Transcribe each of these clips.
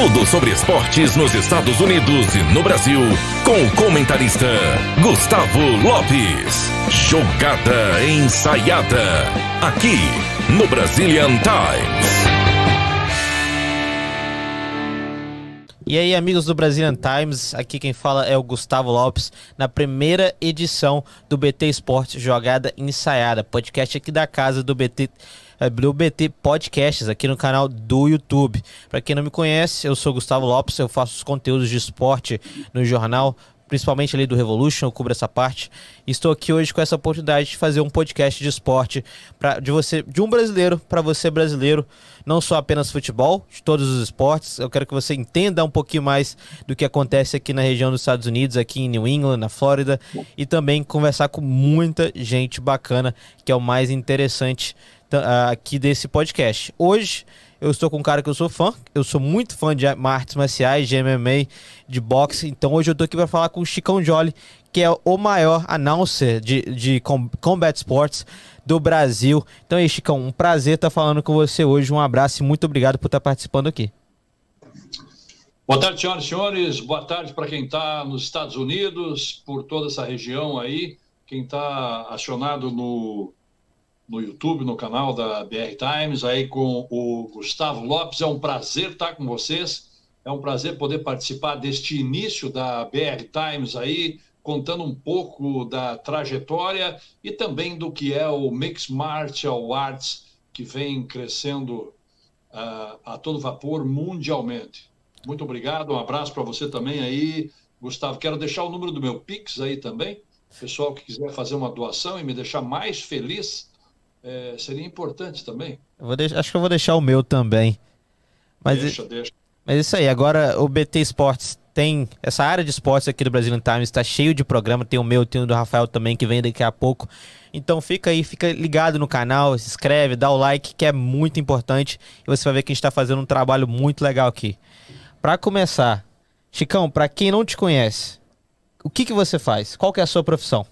Tudo sobre esportes nos Estados Unidos e no Brasil, com o comentarista Gustavo Lopes. Jogada ensaiada, aqui no Brazilian Times. E aí, amigos do Brazilian Times, aqui quem fala é o Gustavo Lopes, na primeira edição do BT Esportes Jogada Ensaiada, podcast aqui da casa do BT BT Podcasts aqui no canal do YouTube. Para quem não me conhece, eu sou Gustavo Lopes, eu faço os conteúdos de esporte no jornal principalmente ali do Revolution, eu cubro essa parte. Estou aqui hoje com essa oportunidade de fazer um podcast de esporte pra, de você, de um brasileiro para você brasileiro, não só apenas futebol, de todos os esportes. Eu quero que você entenda um pouquinho mais do que acontece aqui na região dos Estados Unidos, aqui em New England, na Flórida, e também conversar com muita gente bacana, que é o mais interessante aqui desse podcast. Hoje eu estou com um cara que eu sou fã, eu sou muito fã de artes marciais, de MMA, de boxe, então hoje eu estou aqui para falar com o Chicão Jolly, que é o maior announcer de, de combat sports do Brasil. Então aí, Chicão, um prazer estar falando com você hoje, um abraço e muito obrigado por estar participando aqui. Boa tarde, senhoras e senhores. Boa tarde para quem está nos Estados Unidos, por toda essa região aí, quem está acionado no no YouTube, no canal da BR Times, aí com o Gustavo Lopes. É um prazer estar com vocês. É um prazer poder participar deste início da BR Times aí, contando um pouco da trajetória e também do que é o Mixed Martial Arts, que vem crescendo uh, a todo vapor mundialmente. Muito obrigado, um abraço para você também aí, Gustavo. Quero deixar o número do meu Pix aí também. Pessoal que quiser fazer uma doação e me deixar mais feliz, é, seria importante também. Deixar, acho que eu vou deixar o meu também. Mas, deixa, deixa. Mas isso aí, agora o BT Esportes tem. Essa área de esportes aqui do Brazilian Times está cheio de programa. Tem o meu, tem o do Rafael também, que vem daqui a pouco. Então fica aí, fica ligado no canal, se inscreve, dá o like, que é muito importante. E você vai ver que a gente está fazendo um trabalho muito legal aqui. Para começar, Chicão, para quem não te conhece, o que, que você faz? Qual que é a sua profissão?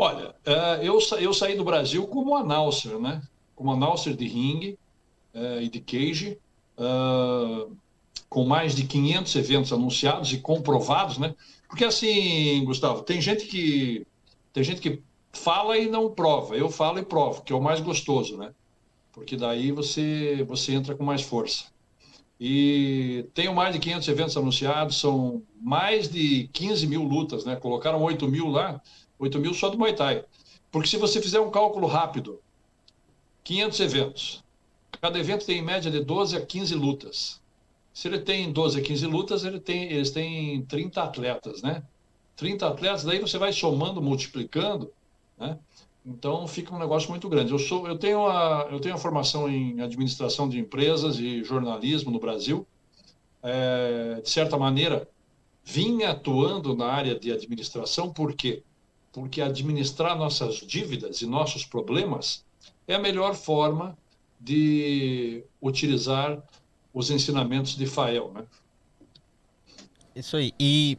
Olha, é, eu, eu saí do Brasil como announcer, né? Como announcer de ringue é, e de cage, é, com mais de 500 eventos anunciados e comprovados, né? Porque assim, Gustavo, tem gente que tem gente que fala e não prova. Eu falo e provo, que é o mais gostoso, né? Porque daí você você entra com mais força. E tenho mais de 500 eventos anunciados, são mais de 15 mil lutas, né? Colocaram 8 mil lá, 8 mil só do Muay Thai. Porque se você fizer um cálculo rápido, 500 eventos, cada evento tem em média de 12 a 15 lutas. Se ele tem 12 a 15 lutas, ele tem, eles têm 30 atletas, né? 30 atletas, daí você vai somando, multiplicando, né? Então fica um negócio muito grande. Eu sou, eu tenho a, eu tenho a formação em administração de empresas e jornalismo no Brasil. É, de certa maneira, vim atuando na área de administração, por quê? Porque administrar nossas dívidas e nossos problemas é a melhor forma de utilizar os ensinamentos de Fael, né? Isso aí. E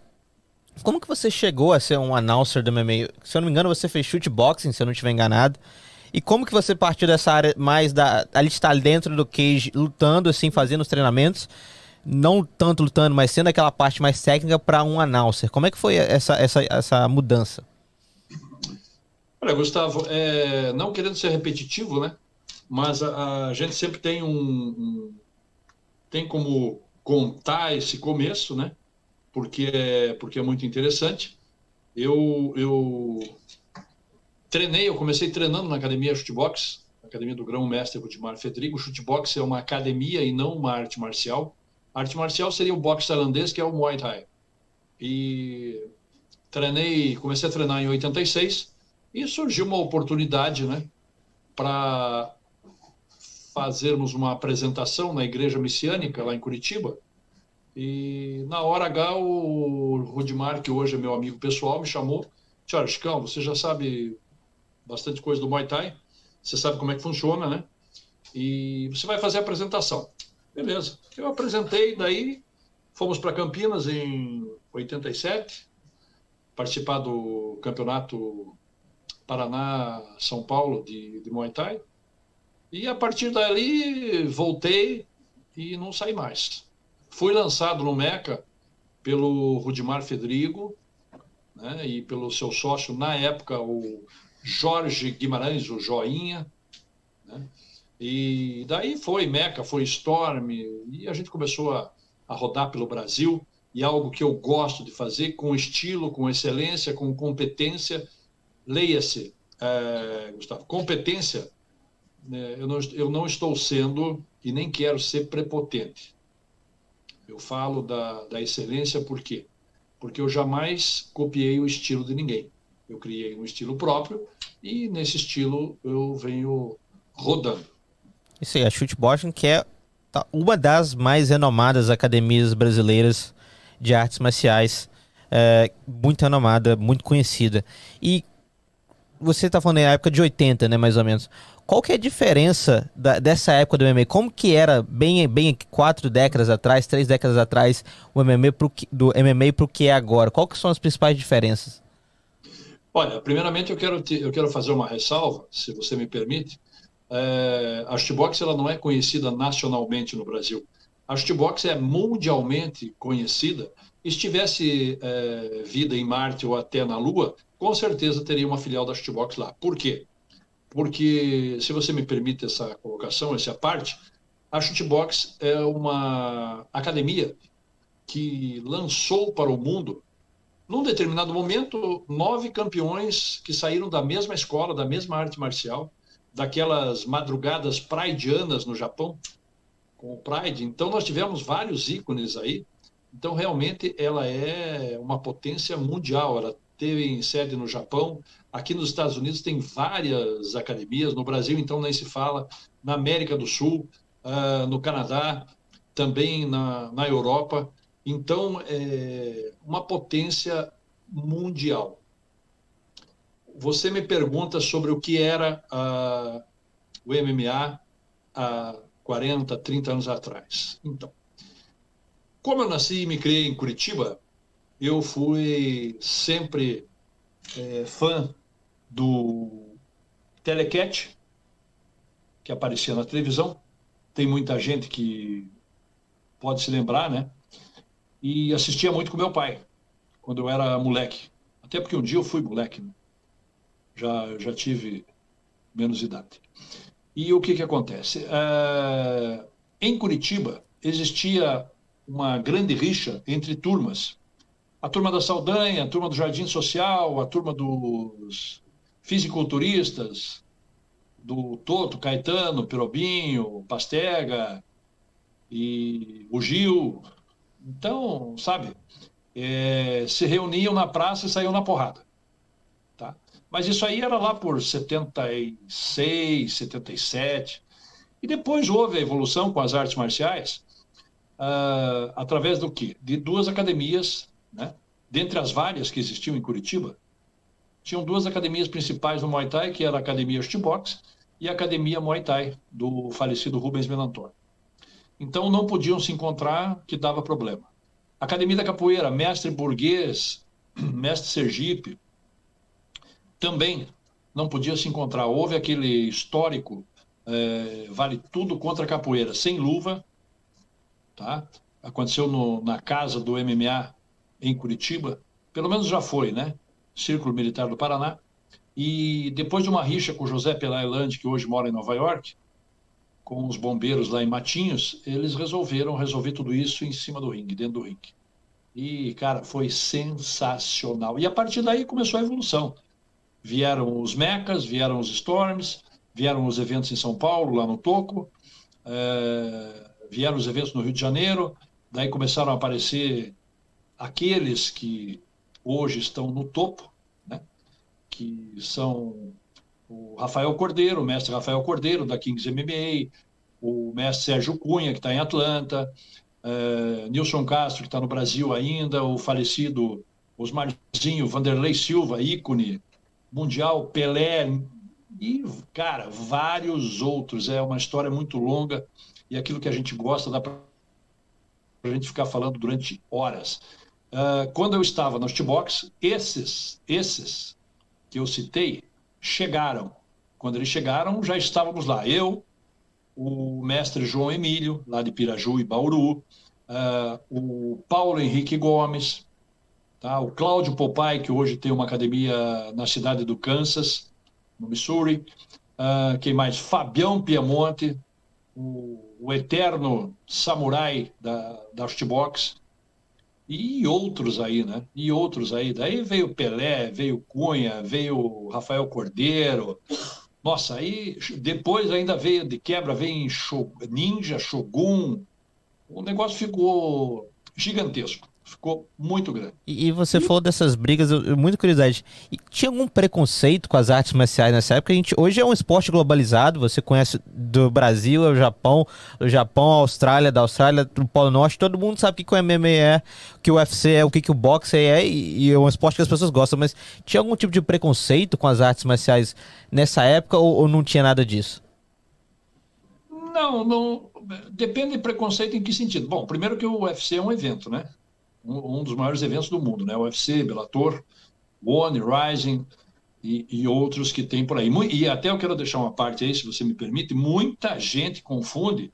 como que você chegou a ser um announcer do MMA? Se eu não me engano, você fez shootboxing, se eu não estiver enganado. E como que você partiu dessa área mais da ali estar dentro do cage, lutando assim, fazendo os treinamentos, não tanto lutando, mas sendo aquela parte mais técnica para um announcer? Como é que foi essa essa essa mudança? Olha, Gustavo, é, não querendo ser repetitivo, né? Mas a, a gente sempre tem um, um, tem como contar esse começo, né? Porque é, porque é muito interessante. Eu, eu treinei, eu comecei treinando na academia Chutebox, academia do grão-mestre Rudimar Federico. O Chutebox é uma academia e não uma arte marcial. A arte marcial seria o boxe tailandês, que é o Muay Thai. E treinei, comecei a treinar em 86 e surgiu uma oportunidade, né, para fazermos uma apresentação na igreja messiânica lá em Curitiba. E na hora H, o Rudimar, que hoje é meu amigo pessoal, me chamou. Senhora Chicão, você já sabe bastante coisa do Muay Thai, você sabe como é que funciona, né? E você vai fazer a apresentação. Beleza. Eu apresentei, daí fomos para Campinas em 87, participar do campeonato Paraná, São Paulo de, de Muay Thai. E a partir dali voltei e não saí mais. Fui lançado no Meca pelo Rudimar Fedrigo né, e pelo seu sócio, na época, o Jorge Guimarães, o Joinha. Né, e daí foi Meca, foi Storm, e a gente começou a, a rodar pelo Brasil, e é algo que eu gosto de fazer com estilo, com excelência, com competência. Leia-se, é, Gustavo, competência, né, eu, não, eu não estou sendo e nem quero ser prepotente. Eu falo da, da excelência por quê? Porque eu jamais copiei o estilo de ninguém. Eu criei um estilo próprio e nesse estilo eu venho rodando. Isso aí, a Chute Boston, que é tá, uma das mais renomadas academias brasileiras de artes marciais, é, muito renomada, muito conhecida. E você está falando na época de 80, né, mais ou menos. Qual que é a diferença da, dessa época do MMA? Como que era bem, bem quatro décadas atrás, três décadas atrás, o MMA pro, do MMA para o que é agora? Qual que são as principais diferenças? Olha, primeiramente eu quero, te, eu quero fazer uma ressalva, se você me permite. É, a Shootbox ela não é conhecida nacionalmente no Brasil. A Shootbox é mundialmente conhecida. Estivesse é, vida em Marte ou até na Lua, com certeza teria uma filial da Shootbox lá. Por quê? porque, se você me permite essa colocação, essa parte, a Shootbox é uma academia que lançou para o mundo, num determinado momento, nove campeões que saíram da mesma escola, da mesma arte marcial, daquelas madrugadas praidianas no Japão, com o Pride. Então, nós tivemos vários ícones aí. Então, realmente, ela é uma potência mundial. Ela teve sede no Japão, aqui nos Estados Unidos tem várias academias, no Brasil então nem se fala, na América do Sul, uh, no Canadá, também na, na Europa. Então, é uma potência mundial. Você me pergunta sobre o que era uh, o MMA há 40, 30 anos atrás. Então, como eu nasci e me criei em Curitiba, eu fui sempre é, fã do Telecat, que aparecia na televisão. Tem muita gente que pode se lembrar, né? E assistia muito com meu pai, quando eu era moleque. Até porque um dia eu fui moleque, né? já, já tive menos idade. E o que, que acontece? É, em Curitiba existia uma grande rixa entre turmas a turma da Saldanha, a turma do Jardim Social, a turma dos fisiculturistas, do Toto, Caetano, Pirobinho, Pastega e o Gil. Então, sabe, é, se reuniam na praça e saíam na porrada. Tá? Mas isso aí era lá por 76, 77. E depois houve a evolução com as artes marciais, uh, através do quê? De duas academias né? Dentre as várias que existiam em Curitiba, tinham duas academias principais no Muay Thai, que era a Academia Box e a Academia Muay Thai, do falecido Rubens Melantor. Então não podiam se encontrar, que dava problema. Academia da Capoeira, Mestre Burguês, Mestre Sergipe, também não podia se encontrar. Houve aquele histórico é, vale tudo contra a capoeira, sem luva, tá? Aconteceu no, na casa do MMA em Curitiba, pelo menos já foi, né? Círculo Militar do Paraná. E depois de uma rixa com José Pelailande, que hoje mora em Nova York, com os bombeiros lá em Matinhos, eles resolveram resolver tudo isso em cima do ringue, dentro do ringue. E, cara, foi sensacional. E a partir daí começou a evolução. Vieram os mecas, vieram os storms, vieram os eventos em São Paulo, lá no Toco, é, vieram os eventos no Rio de Janeiro, daí começaram a aparecer aqueles que hoje estão no topo, né, que são o Rafael Cordeiro, o mestre Rafael Cordeiro, da Kings MMA, o mestre Sérgio Cunha, que está em Atlanta, uh, Nilson Castro, que está no Brasil ainda, o falecido Osmarzinho, Vanderlei Silva, ícone mundial, Pelé, e, cara, vários outros. É uma história muito longa e aquilo que a gente gosta dá para a gente ficar falando durante horas. Uh, quando eu estava no Box, esses, esses que eu citei chegaram. Quando eles chegaram, já estávamos lá. Eu, o mestre João Emílio, lá de Piraju e Bauru, uh, o Paulo Henrique Gomes, tá? o Cláudio Popai, que hoje tem uma academia na cidade do Kansas, no Missouri, uh, quem mais? Fabião Piemonte, o, o eterno samurai da, da Artbox, e outros aí, né? E outros aí. Daí veio Pelé, veio Cunha, veio Rafael Cordeiro. Nossa, aí depois ainda veio de quebra, vem Ninja, Shogun. O negócio ficou gigantesco ficou muito grande. E, e você e... falou dessas brigas, eu, muito curiosidade. E tinha algum preconceito com as artes marciais nessa época? A gente, hoje é um esporte globalizado, você conhece do Brasil ao Japão, do Japão Austrália, da Austrália do Polo Norte, todo mundo sabe o que o MMA é, o que o UFC é, o que, que o boxe é, e, e é um esporte que as pessoas gostam, mas tinha algum tipo de preconceito com as artes marciais nessa época ou, ou não tinha nada disso? Não, não. Depende de preconceito em que sentido. Bom, primeiro que o UFC é um evento, né? Um, um dos maiores eventos do mundo, né? UFC, Bellator, One, Rising e, e, outros que tem por aí. E até eu quero deixar uma parte aí, se você me permite, muita gente confunde.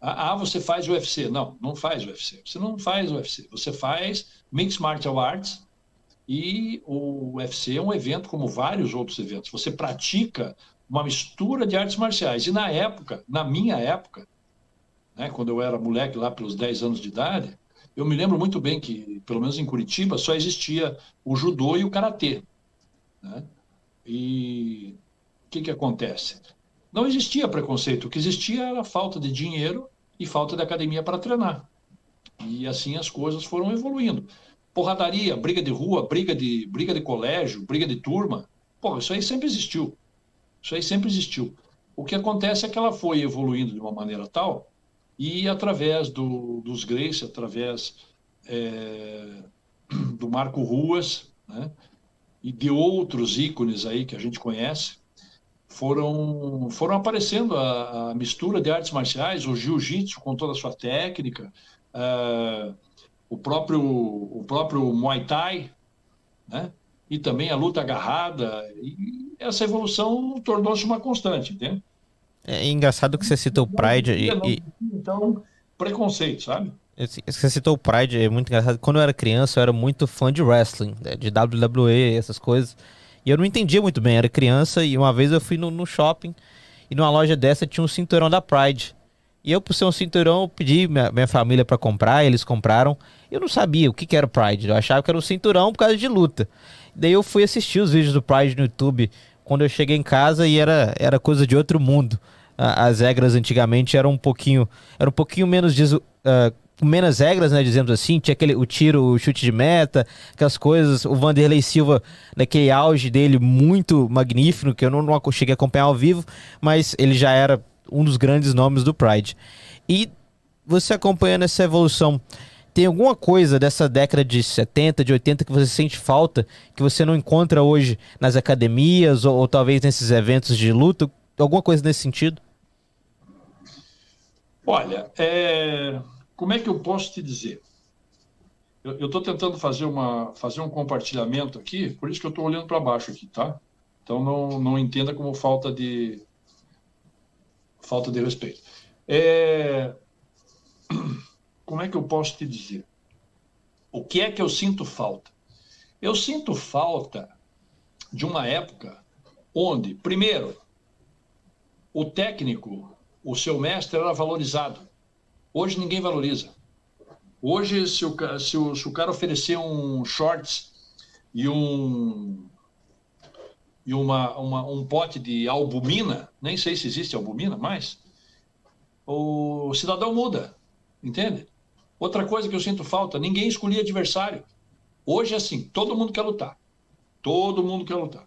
Ah, ah você faz UFC. Não, não faz UFC. Você não faz UFC. Você faz Mixed Martial Arts e o UFC é um evento como vários outros eventos. Você pratica uma mistura de artes marciais. E na época, na minha época, né, quando eu era moleque lá pelos 10 anos de idade, eu me lembro muito bem que, pelo menos em Curitiba, só existia o judô e o karatê. Né? E o que, que acontece? Não existia preconceito, o que existia era falta de dinheiro e falta de academia para treinar. E assim as coisas foram evoluindo. Porradaria, briga de rua, briga de, briga de colégio, briga de turma, pô, isso aí sempre existiu. Isso aí sempre existiu. O que acontece é que ela foi evoluindo de uma maneira tal e através do, dos Grace, através é, do Marco Ruas, né, e de outros ícones aí que a gente conhece, foram, foram aparecendo a, a mistura de artes marciais, o jiu-jitsu com toda a sua técnica, uh, o, próprio, o próprio Muay Thai, né? e também a luta agarrada, e essa evolução tornou-se uma constante, entende? É engraçado que você citou o Pride e. Então, preconceito, sabe? Você citou o Pride, é muito engraçado. Quando eu era criança, eu era muito fã de wrestling, né, de WWE, essas coisas. E eu não entendia muito bem, era criança e uma vez eu fui no, no shopping e numa loja dessa tinha um cinturão da Pride. E eu, por ser um cinturão, eu pedi minha, minha família para comprar, eles compraram. Eu não sabia o que, que era o Pride, eu achava que era um cinturão por causa de luta. Daí eu fui assistir os vídeos do Pride no YouTube quando eu cheguei em casa e era, era coisa de outro mundo. As regras antigamente eram um pouquinho, era um pouquinho menos uh, menos regras, né, dizemos assim, tinha aquele o tiro, o chute de meta, aquelas coisas, o Vanderlei Silva naquele auge dele muito magnífico, que eu não, não cheguei a acompanhar ao vivo, mas ele já era um dos grandes nomes do Pride. E você acompanhando essa evolução, tem alguma coisa dessa década de 70, de 80 que você sente falta, que você não encontra hoje nas academias ou, ou talvez nesses eventos de luta? Alguma coisa nesse sentido? Olha, é... como é que eu posso te dizer? Eu estou tentando fazer, uma, fazer um compartilhamento aqui, por isso que eu estou olhando para baixo aqui, tá? Então não, não entenda como falta de falta de respeito. É como é que eu posso te dizer? O que é que eu sinto falta? Eu sinto falta de uma época onde, primeiro, o técnico, o seu mestre era valorizado. Hoje ninguém valoriza. Hoje, se o, se o, se o cara oferecer um shorts e um e uma, uma, um pote de albumina, nem sei se existe albumina mais, o cidadão muda, entende? Outra coisa que eu sinto falta, ninguém escolhia adversário. Hoje é assim, todo mundo quer lutar. Todo mundo quer lutar.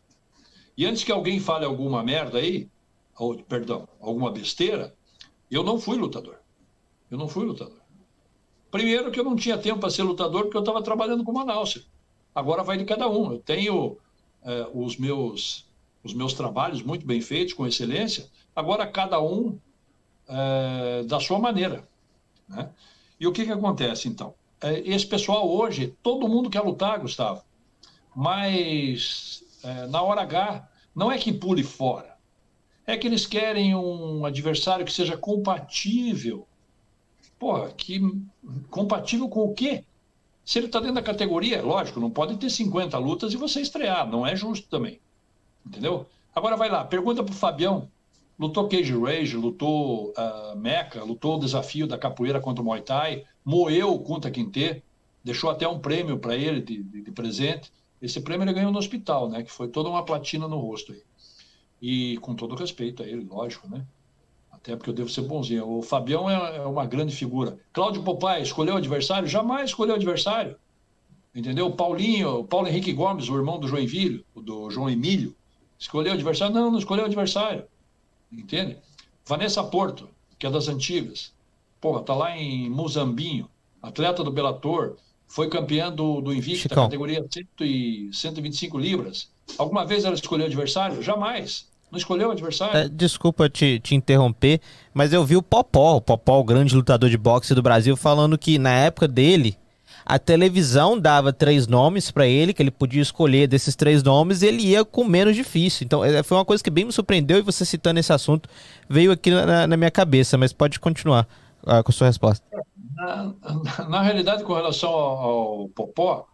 E antes que alguém fale alguma merda aí, ou, perdão, alguma besteira, eu não fui lutador. Eu não fui lutador. Primeiro que eu não tinha tempo para ser lutador porque eu estava trabalhando com Manaus. Agora vai de cada um. Eu tenho é, os meus os meus trabalhos muito bem feitos, com excelência. Agora cada um é, da sua maneira. Né? E o que, que acontece, então? É, esse pessoal hoje, todo mundo quer lutar, Gustavo, mas é, na hora H, não é que pule fora, É que eles querem um adversário que seja compatível. Porra, que compatível com o quê? Se ele está dentro da categoria, lógico, não pode ter 50 lutas e você estrear, não é justo também. Entendeu? Agora vai lá, pergunta para o Fabião. Lutou Cage Rage, lutou uh, Mecha, lutou o desafio da capoeira contra o Muay Thai, moeu o Kunta Quinte, deixou até um prêmio para ele de, de, de, presente. Esse prêmio ele ganhou no hospital, né? Que foi toda uma platina no rosto aí. E com todo respeito a ele, lógico, né? Até porque eu devo ser bonzinho. O Fabião é, é uma grande figura. Cláudio Popai escolheu o adversário? Jamais escolheu o adversário. Entendeu? Paulinho, Paulo Henrique Gomes, o irmão do Joinville, do João Emílio, escolheu o adversário? Não, não escolheu o adversário. Entende? Vanessa Porto, que é das antigas. Porra, tá lá em Muzambinho, atleta do Bellator, foi campeã do, do Invicta, categoria 100 e 125 libras. Alguma vez ela escolheu adversário? Jamais. Não escolheu o adversário? É, desculpa te, te interromper, mas eu vi o Popó, o Popó, o grande lutador de boxe do Brasil, falando que na época dele, a televisão dava três nomes para ele, que ele podia escolher desses três nomes, e ele ia com menos difícil. Então, é, foi uma coisa que bem me surpreendeu, e você citando esse assunto, veio aqui na, na minha cabeça, mas pode continuar uh, com a sua resposta. Na, na, realidade, com relação ao, ao Popó,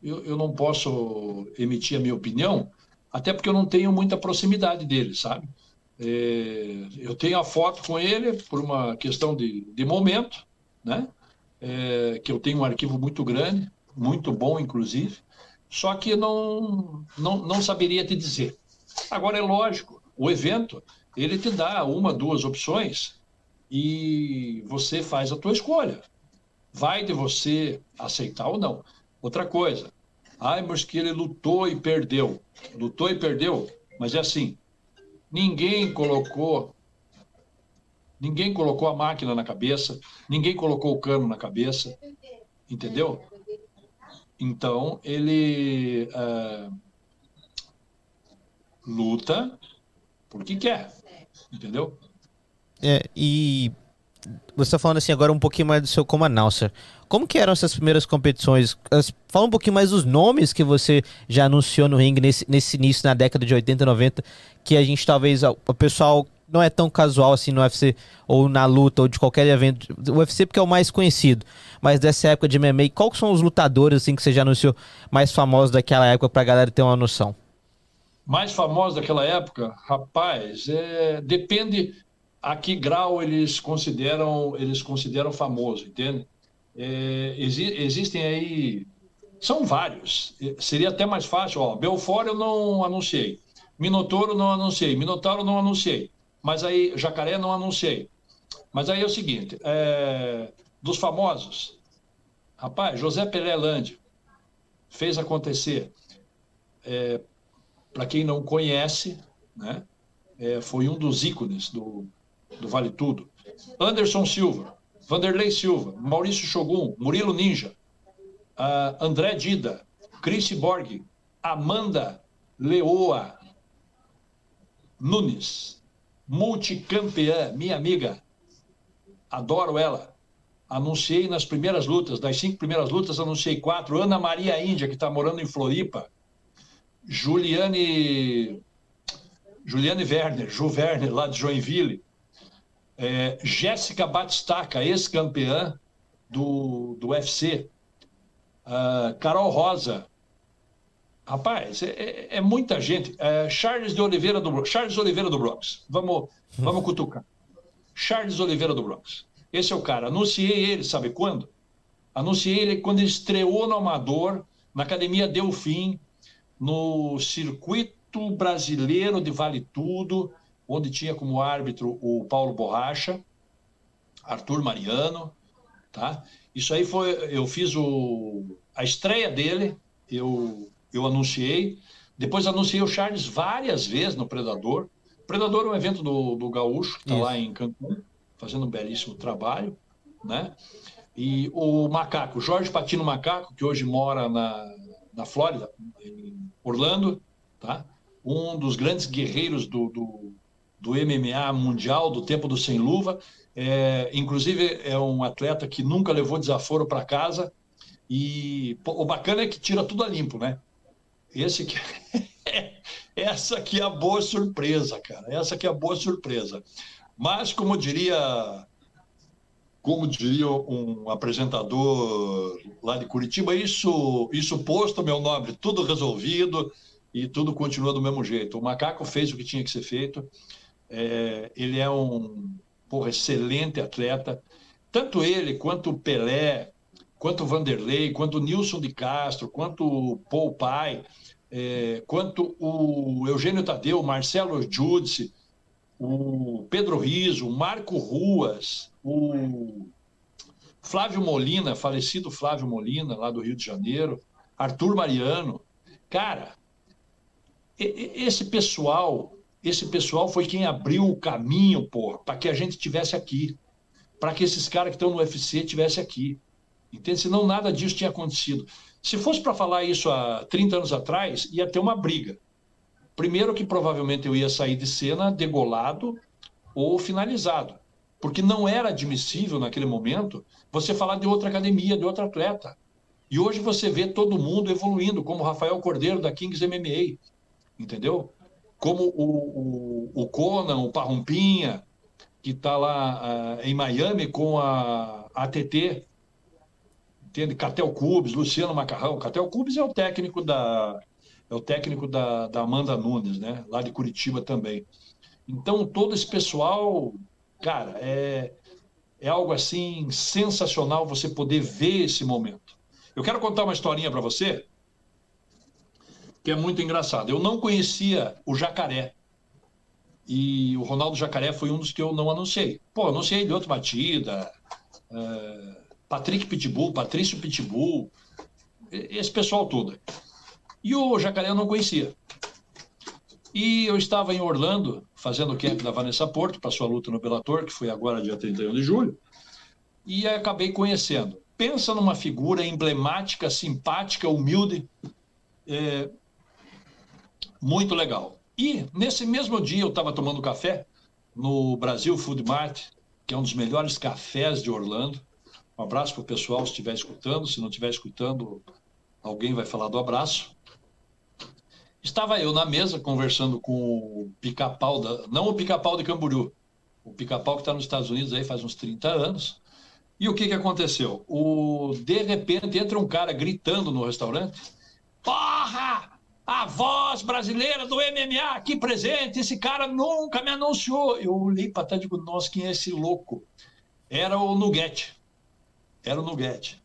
eu, eu não posso emitir a minha opinião, até porque eu não tenho muita proximidade dele, sabe? É, eu tenho a foto com ele por uma questão de, de momento, né? É, que eu tenho um arquivo muito grande, muito bom, inclusive, só que não, não, não saberia te dizer. Agora, é lógico, o evento, ele te dá uma, duas opções e você faz a tua escolha. Vai de você aceitar ou não. Outra coisa, ai, mas que ele lutou e perdeu. Lutou e perdeu, mas é assim, ninguém colocou ninguém colocou a máquina na cabeça, ninguém colocou o cano na cabeça, entendeu? Então, ele é, luta porque quer, entendeu? É, e você está falando assim agora um pouquinho mais do seu como announcer. Como que eram essas primeiras competições? Fala um pouquinho mais dos nomes que você já anunciou no ringue nesse, nesse início, na década de 80, 90, que a gente talvez, o pessoal não é tão casual assim no UFC, ou na luta, ou de qualquer evento. O UFC porque é o mais conhecido, mas dessa época de MMA, quais são os lutadores assim que você já anunciou mais famosos daquela época para a galera ter uma noção? Mais famosos daquela época? Rapaz, é... depende a que grau eles consideram eles consideram famoso, entende? É, exi existem aí são vários. Seria até mais fácil. Ó, Belfort eu não anunciei, Minotouro não anunciei, Minotauro não anunciei, mas aí Jacaré não anunciei. Mas aí é o seguinte, é, dos famosos, rapaz, José Pelé Lande fez acontecer. É, Para quem não conhece, né, é, foi um dos ícones do, do Vale Tudo. Anderson Silva, Vanderlei Silva, Maurício Shogun, Murilo Ninja, uh, André Dida, Chris Borg, Amanda Leoa Nunes, multicampeã, minha amiga, adoro ela. Anunciei nas primeiras lutas, das cinco primeiras lutas, anunciei quatro. Ana Maria Índia, que está morando em Floripa. Juliane Juliane Werner, Ju Werner, lá de Joinville. É, Jéssica Batistaca, ex-campeã do, do UFC. Uh, ah, Carol Rosa. Rapaz, é, é, é muita gente. É, Charles de Oliveira do Charles Oliveira do Bronx. Vamos, vamos cutucar. Charles Oliveira do Bronx. Esse é o cara. Anunciei ele, sabe quando? Anunciei ele quando ele estreou no Amador, na Academia Delfim, no circuito brasileiro de Vale Tudo onde tinha como árbitro o Paulo Borracha, Arthur Mariano, tá? Isso aí foi, eu fiz o, a estreia dele, eu, eu anunciei, depois anunciei o Charles várias vezes no Predador. O Predador é um evento do, do Gaúcho, que está lá em Cancún, fazendo um belíssimo trabalho, né? E o Macaco, Jorge Patino Macaco, que hoje mora na, na Flórida, em Orlando, tá? Um dos grandes guerreiros do, do do MMA mundial, do tempo do sem luva. É, inclusive, é um atleta que nunca levou desaforo para casa. E pô, o bacana é que tira tudo a limpo, né? Esse que essa que é a boa surpresa, cara. Essa que é a boa surpresa. Mas, como diria como diria um apresentador lá de Curitiba, isso, isso posto, meu nobre, tudo resolvido e tudo continua do mesmo jeito. O Macaco fez o que tinha que ser feito. É, ele é um porra, excelente atleta. Tanto ele, quanto o Pelé, quanto Vanderlei, quanto Nilson de Castro, quanto Paul Pai, é, quanto o Eugênio Tadeu, Marcelo Judice, o Pedro Riso, o Marco Ruas, o Flávio Molina, falecido Flávio Molina, lá do Rio de Janeiro, Arthur Mariano. Cara, esse pessoal, esse pessoal foi quem abriu o caminho, porra, para que a gente tivesse aqui, para que esses caras que estão no UFC tivessem aqui. Entende? Senão nada disso tinha acontecido. Se fosse para falar isso há 30 anos atrás, ia ter uma briga. Primeiro que provavelmente eu ia sair de cena degolado ou finalizado porque não era admissível naquele momento você falar de outra academia, de outro atleta. E hoje você vê todo mundo evoluindo, como Rafael Cordeiro da Kings MMA, entendeu? Como o, o, o Conan, o Parrumpinha, que está lá uh, em Miami com a ATT, entende? Catel Cubes, Luciano Macarrão. Catel Cubes é o técnico da é o técnico da, da Amanda Nunes, né? Lá de Curitiba também. Então todo esse pessoal Cara, é, é algo assim sensacional você poder ver esse momento. Eu quero contar uma historinha para você que é muito engraçada. Eu não conhecia o Jacaré. E o Ronaldo Jacaré foi um dos que eu não anunciei. Pô, anunciei de outra batida, é, Patrick Pitbull, Patrício Pitbull, esse pessoal todo. E o Jacaré eu não conhecia. E eu estava em Orlando, fazendo o camp da Vanessa Porto, para sua luta no Bellator, que foi agora, dia 31 de julho, e acabei conhecendo. Pensa numa figura emblemática, simpática, humilde, é, muito legal. E nesse mesmo dia eu estava tomando café no Brasil Food Mart, que é um dos melhores cafés de Orlando. Um abraço para o pessoal se estiver escutando. Se não estiver escutando, alguém vai falar do abraço. Estava eu na mesa conversando com o pica-pau, não o pica-pau de Camboriú, o pica-pau que está nos Estados Unidos aí faz uns 30 anos. E o que, que aconteceu? O... De repente entra um cara gritando no restaurante: Porra! A voz brasileira do MMA aqui presente, esse cara nunca me anunciou. Eu olhei para trás e digo: Nossa, quem é esse louco? Era o Nugget. Era o Nugget.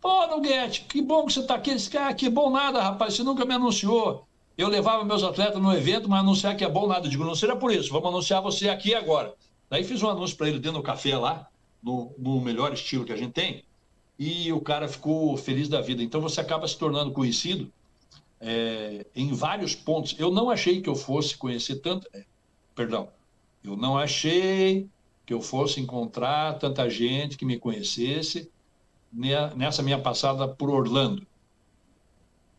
Pô, Nuguete, que bom que você está aqui. Disse, ah, que bom nada, rapaz, você nunca me anunciou. Eu levava meus atletas no evento, mas anunciar que é bom nada. Eu digo, não será por isso, vamos anunciar você aqui agora. Daí fiz um anúncio para ele dentro do café lá, no, no melhor estilo que a gente tem, e o cara ficou feliz da vida. Então você acaba se tornando conhecido é, em vários pontos. Eu não achei que eu fosse conhecer tanto. É, perdão, eu não achei que eu fosse encontrar tanta gente que me conhecesse nessa minha passada por Orlando,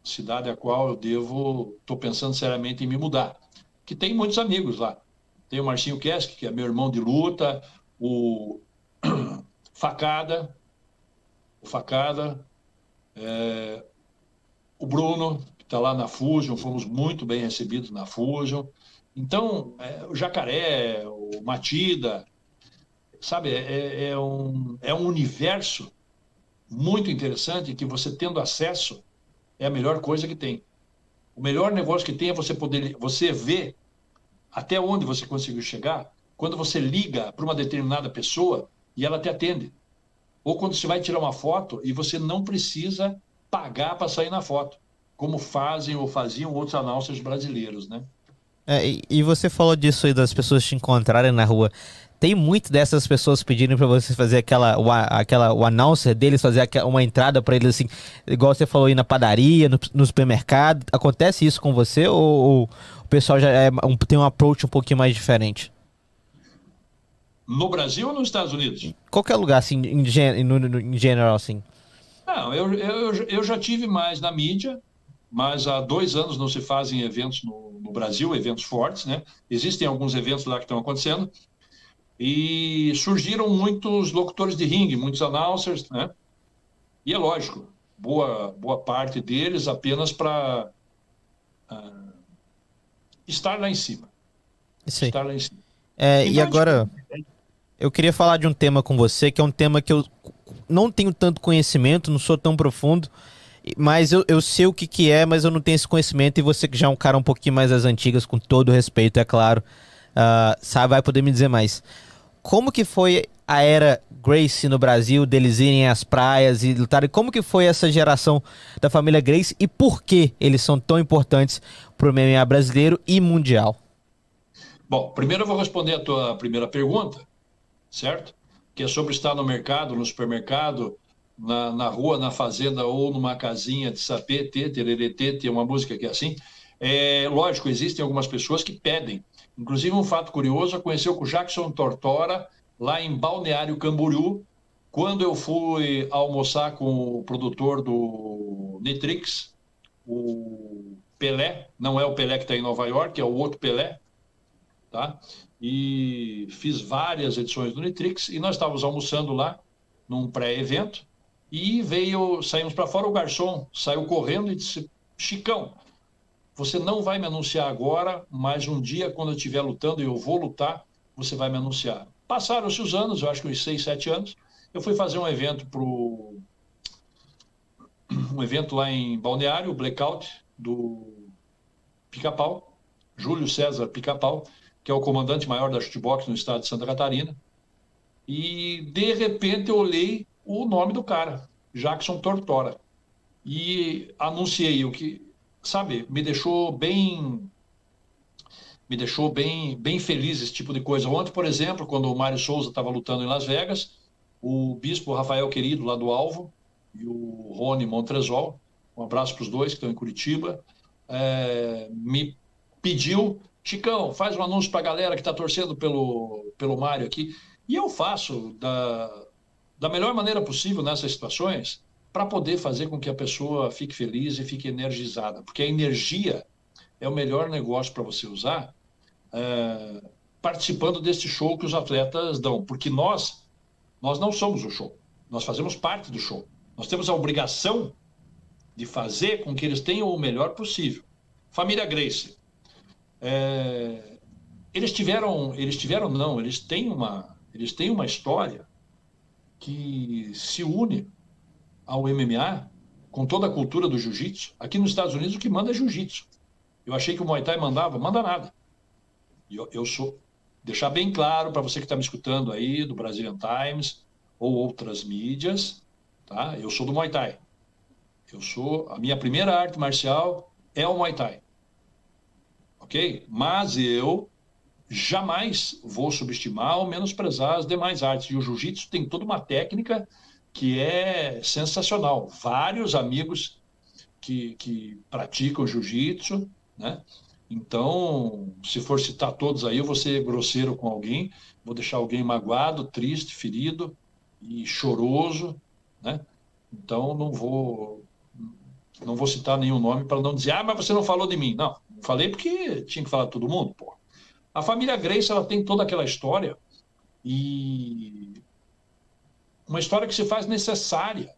cidade a qual eu devo, estou pensando seriamente em me mudar, que tem muitos amigos lá. Tem o Marcinho Kesk, que é meu irmão de luta, o Facada, o Facada, é, o Bruno, que está lá na Fusion, fomos muito bem recebidos na Fusion. Então, é, o Jacaré, o Matida, sabe, é, é, um, é um universo muito interessante que você tendo acesso é a melhor coisa que tem. O melhor negócio que tem é você poder você ver até onde você conseguiu chegar quando você liga para uma determinada pessoa e ela te atende. Ou quando você vai tirar uma foto e você não precisa pagar para sair na foto, como fazem ou faziam outros announcers brasileiros, né? É, e, você falou disso aí das pessoas te encontrarem na rua tem muito dessas pessoas pedindo para você fazer aquela o, aquela o announcer deles fazer uma entrada para eles assim, igual você falou aí na padaria, no, no supermercado. Acontece isso com você ou, ou o pessoal já é, um, tem um approach um pouquinho mais diferente? No Brasil ou nos Estados Unidos? Qualquer lugar assim, em, em geral assim. Não, eu, eu, eu já tive mais na mídia, mas há dois anos não se fazem eventos no, no Brasil, eventos fortes, né? Existem alguns eventos lá que estão acontecendo, e surgiram muitos locutores de ringue, muitos announcers, né? E é lógico, boa, boa parte deles apenas para uh, ah, estar lá em cima. Isso aí. Estar lá em cima. É, e agora, eu queria falar de um tema com você, que é um tema que eu não tenho tanto conhecimento, não sou tão profundo, mas eu, eu sei o que, que é, mas eu não tenho esse conhecimento, e você que já é um cara um pouquinho mais das antigas, com todo respeito, é claro, uh, sabe, vai poder me dizer mais. Como que foi a era Grace no Brasil, deles irem às praias e lutarem? Como que foi essa geração da família Grace e por que eles são tão importantes para o MMA brasileiro e mundial? Bom, primeiro eu vou responder a tua primeira pergunta, certo? Que é sobre estar no mercado, no supermercado, na, na rua, na fazenda ou numa casinha de sapê, tê, tererê, tem uma música que é assim. É, lógico, existem algumas pessoas que pedem. Inclusive, um fato curioso, aconteceu com o Jackson Tortora, lá em Balneário Camboriú, quando eu fui almoçar com o produtor do Nitrix, o Pelé, não é o Pelé que está em Nova York, é o outro Pelé, tá? E fiz várias edições do Nitrix e nós estávamos almoçando lá num pré-evento e veio, saímos para fora, o garçom saiu correndo e disse: Chicão, você não vai me anunciar agora, mas um dia, quando eu estiver lutando e eu vou lutar, você vai me anunciar. Passaram-se os anos, eu acho que uns seis, sete anos, eu fui fazer um evento pro um evento lá em Balneário, o Blackout do Pica-Pau, Júlio César Pica-Pau, que é o comandante maior da shootbox no estado de Santa Catarina. E de repente eu olhei o nome do cara, Jackson Tortora. E anunciei o que, sabe, me deixou bem me deixou bem bem feliz esse tipo de coisa. Ontem, por exemplo, quando o Mário Souza estava lutando em Las Vegas, o bispo Rafael Querido lá do Alvo e o Rony Montresol, um abraço para os dois que estão em Curitiba, é, me pediu Chicão, faz um anúncio para a galera que está torcendo pelo, pelo Mário aqui. E eu faço da, da melhor maneira possível nessas situações para poder fazer com que a pessoa fique feliz e fique energizada. Porque a energia é o melhor negócio para você usar é, participando desse show que os atletas dão. Porque nós, nós não somos o show. Nós fazemos parte do show. Nós temos a obrigação de fazer com que eles tenham o melhor possível. Família Grace, é, eles tiveram, eles tiveram não, eles têm uma, eles têm uma história que se une ao MMA com toda a cultura do jiu-jitsu. Aqui nos Estados Unidos o que manda é jiu-jitsu. Eu achei que o Muay Thai mandava, manda nada. Eu, eu sou deixar bem claro para você que está me escutando aí do Brazilian Times ou outras mídias, tá? Eu sou do Muay Thai. Eu sou a minha primeira arte marcial é o Muay Thai ok? Mas eu jamais vou subestimar ou menosprezar as demais artes. E o jiu-jitsu tem toda uma técnica que é sensacional. Vários amigos que, que praticam jiu-jitsu, né? Então, se for citar todos aí, eu vou ser grosseiro com alguém, vou deixar alguém magoado, triste, ferido e choroso, né? Então, não vou não vou citar nenhum nome para não dizer, ah, mas você não falou de mim. Não, falei porque tinha que falar de todo mundo, pô. A família Grace, ela tem toda aquela história e uma história que se faz necessária.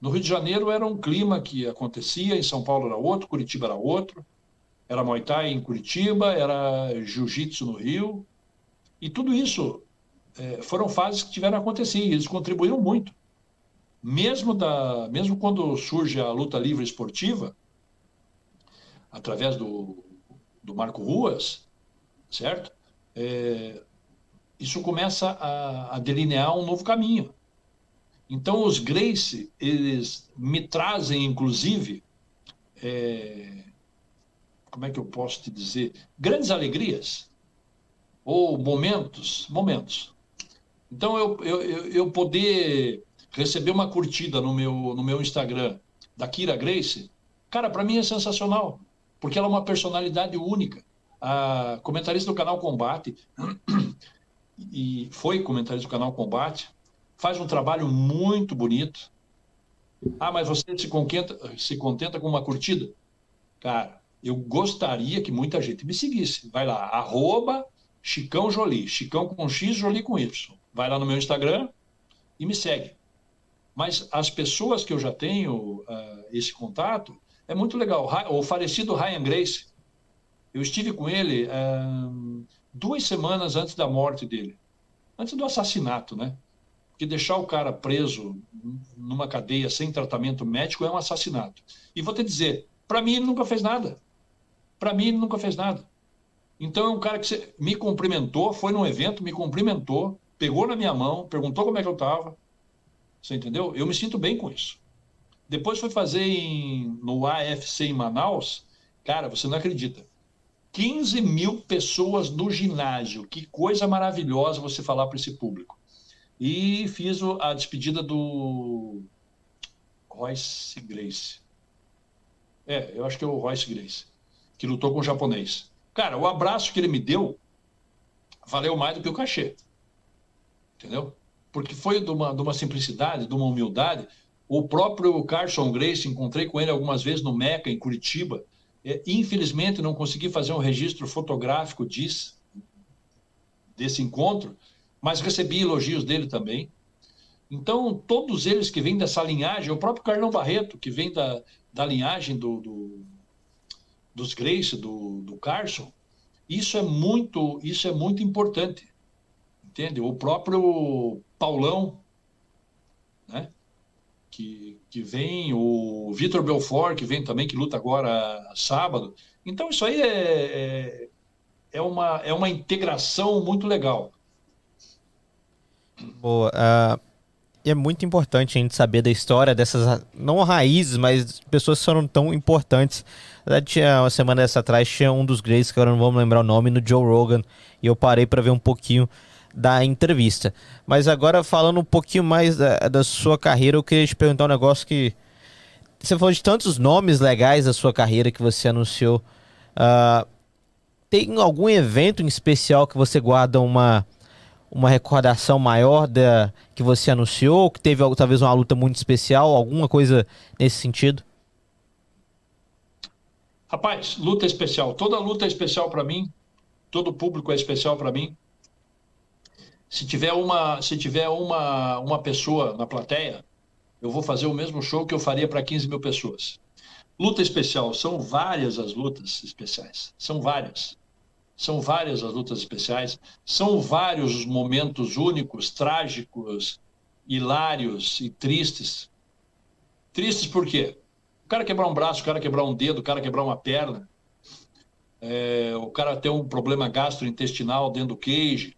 No Rio de Janeiro era um clima que acontecia, em São Paulo era outro, Curitiba era outro. Era Muay Thai em Curitiba, era Jiu-Jitsu no Rio. E tudo isso é, foram fases que tiveram a acontecer e eles contribuíram muito mesmo, da, mesmo quando surge a luta livre esportiva, através do, do Marco Ruas, certo? É, isso começa a, a, delinear um novo caminho. Então, os Grace, eles me trazem, inclusive, é, como é que eu posso te dizer? Grandes alegrias, ou momentos, momentos. Então, eu, eu, eu poder receber uma curtida no meu, no meu Instagram da Kira Grace, cara, para mim é sensacional, porque ela é uma personalidade única. A comentarista do canal Combate, e foi comentarista do canal Combate, faz um trabalho muito bonito. Ah, mas você se contenta, se contenta com uma curtida? Cara, eu gostaria que muita gente me seguisse. Vai lá, arroba Chicão Jolie, Chicão com X, Jolie com Y. Vai lá no meu Instagram e me segue. Mas as pessoas que eu já tenho uh, esse contato, é muito legal. O falecido Ryan Grace, Eu estive com ele duas semanas antes da morte dele, antes do assassinato, né? Porque deixar o cara preso numa cadeia sem tratamento médico é um assassinato. E vou te dizer, para mim ele nunca fez nada. Para mim ele nunca fez nada. Então é um cara que me cumprimentou, foi num evento, me cumprimentou, pegou na minha mão, perguntou como é que eu estava. Você entendeu? Eu me sinto bem com isso. Depois foi fazer em, no AFC em Manaus. Cara, você não acredita. 15 mil pessoas no ginásio. Que coisa maravilhosa você falar para esse público. E fiz a despedida do Royce Grace. É, eu acho que é o Royce Grace, que lutou com o japonês. Cara, o abraço que ele me deu valeu mais do que o cachê. Entendeu? Porque foi de uma, de uma simplicidade, de uma humildade. O próprio Carson Grace, encontrei com ele algumas vezes no Meca, em Curitiba. É, infelizmente, não consegui fazer um registro fotográfico disso, desse encontro, mas recebi elogios dele também. Então, todos eles que vêm dessa linhagem, o próprio Carlão Barreto, que vem da, da linhagem do, do dos Grace, do, do Carson, isso é muito, isso é muito importante, entende? O próprio Paulão, né? Que, que vem, o Vitor Belfort, que vem também, que luta agora sábado. Então, isso aí é, é, é uma, é uma integração muito legal. Boa. Uh, é muito importante a gente saber da história dessas, não raízes, mas pessoas que foram tão importantes. Tinha uma semana dessa atrás, tinha um dos Greys, que agora não vamos lembrar o nome, no Joe Rogan, e eu parei para ver um pouquinho da entrevista. Mas agora, falando um pouquinho mais da, da sua carreira, eu queria te perguntar um negócio que. Você falou de tantos nomes legais da sua carreira que você anunciou. Uh, tem algum evento em especial que você guarda uma uma recordação maior da que você anunciou, que teve talvez uma luta muito especial, alguma coisa nesse sentido? Rapaz, luta especial. Toda luta é especial para mim. Todo público é especial para mim. Se tiver uma, se tiver uma, uma pessoa na plateia, eu vou fazer o mesmo show que eu faria para 15 mil pessoas. Luta especial, são várias as lutas especiais. São várias. São várias as lutas especiais, são vários os momentos únicos, trágicos, hilários e tristes. Tristes por quê? O cara quebrar um braço, o cara quebrar um dedo, o cara quebrar uma perna, é, o cara ter um problema gastrointestinal dentro do queijo.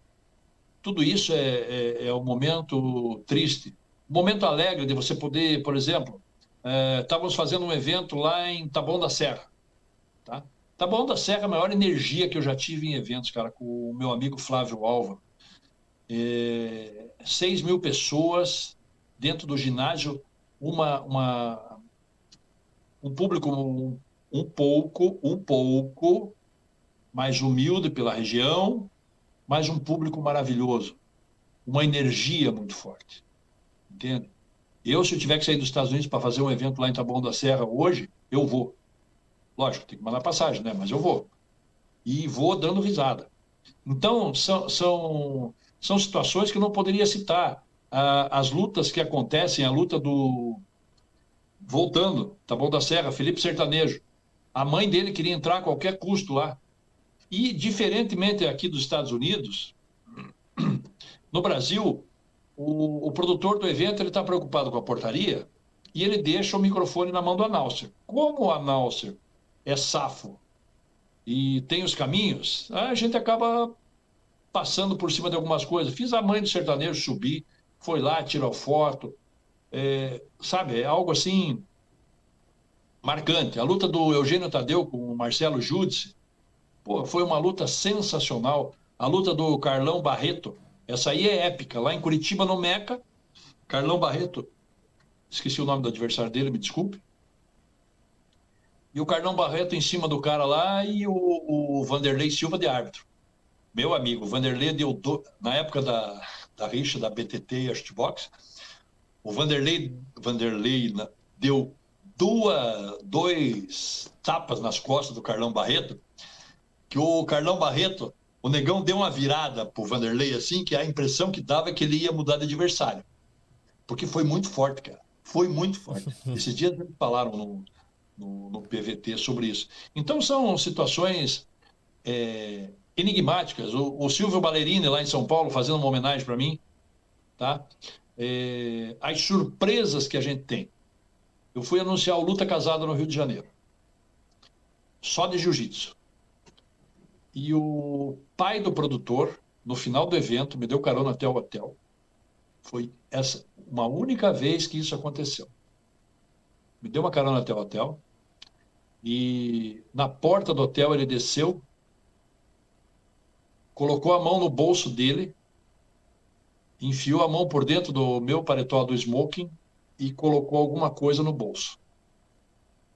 Tudo isso é, é, é um momento triste. Momento alegre de você poder, por exemplo, é, estávamos fazendo um evento lá em Taboão da Serra. Tá? Bom da Serra, a maior energia que eu já tive em eventos, cara, com o meu amigo Flávio Alva. É, 6 mil pessoas dentro do ginásio, uma, uma, um público um, um pouco, um pouco mais humilde pela região, mas um público maravilhoso, uma energia muito forte, entende? Eu, se eu tiver que sair dos Estados Unidos para fazer um evento lá em Taboão da Serra hoje, eu vou. Lógico, tem que mandar passagem, né? Mas eu vou. E vou dando risada. Então, são, são, são situações que eu não poderia citar. Ah, as lutas que acontecem, a luta do. Voltando, bom da Serra, Felipe Sertanejo. A mãe dele queria entrar a qualquer custo lá. E, diferentemente aqui dos Estados Unidos, no Brasil, o, o produtor do evento está preocupado com a portaria e ele deixa o microfone na mão do announcer. Como o announcer é safo e tem os caminhos, a gente acaba passando por cima de algumas coisas. Fiz a mãe do sertanejo subir, foi lá, tirou foto, é, sabe, é algo assim marcante. A luta do Eugênio Tadeu com o Marcelo Júdice, pô, foi uma luta sensacional. A luta do Carlão Barreto, essa aí é épica, lá em Curitiba, no Meca, Carlão Barreto, esqueci o nome do adversário dele, me desculpe, e o Carlão Barreto em cima do cara lá e o, o Vanderlei Silva de árbitro. Meu amigo, o Vanderlei deu, do... na época da, da rixa da BTT e Artbox, o Vanderlei, Vanderlei deu duas, dois tapas nas costas do Carlão Barreto, que o Carlão Barreto, o negão deu uma virada pro Vanderlei assim, que a impressão que dava é que ele ia mudar de adversário. Porque foi muito forte, cara. Foi muito forte. Esses dias eles falaram no, no, no PVT sobre isso. Então, são situações é, enigmáticas. O, o Silvio Ballerini, lá em São Paulo, fazendo uma homenagem para mim, tá? É, as surpresas que a gente tem. Eu fui anunciar o Luta Casada no Rio de Janeiro. Só de jiu-jitsu. E o pai do produtor, no final do evento, me deu carona até o hotel. Foi essa uma única vez que isso aconteceu. Me deu uma carona até o hotel. E na porta do hotel ele desceu, colocou a mão no bolso dele, enfiou a mão por dentro do meu paletó do smoking e colocou alguma coisa no bolso.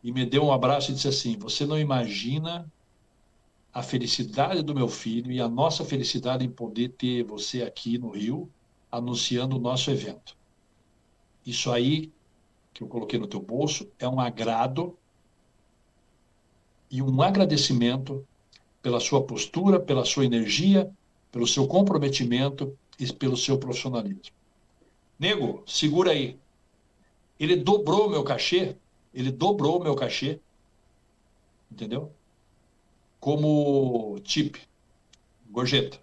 E me deu um abraço e disse assim: Você não imagina a felicidade do meu filho e a nossa felicidade em poder ter você aqui no Rio anunciando o nosso evento. Isso aí que eu coloquei no teu bolso é um agrado e um agradecimento pela sua postura, pela sua energia, pelo seu comprometimento e pelo seu profissionalismo. Nego, segura aí. Ele dobrou meu cachê, ele dobrou meu cachê, entendeu? Como tip, gorjeta.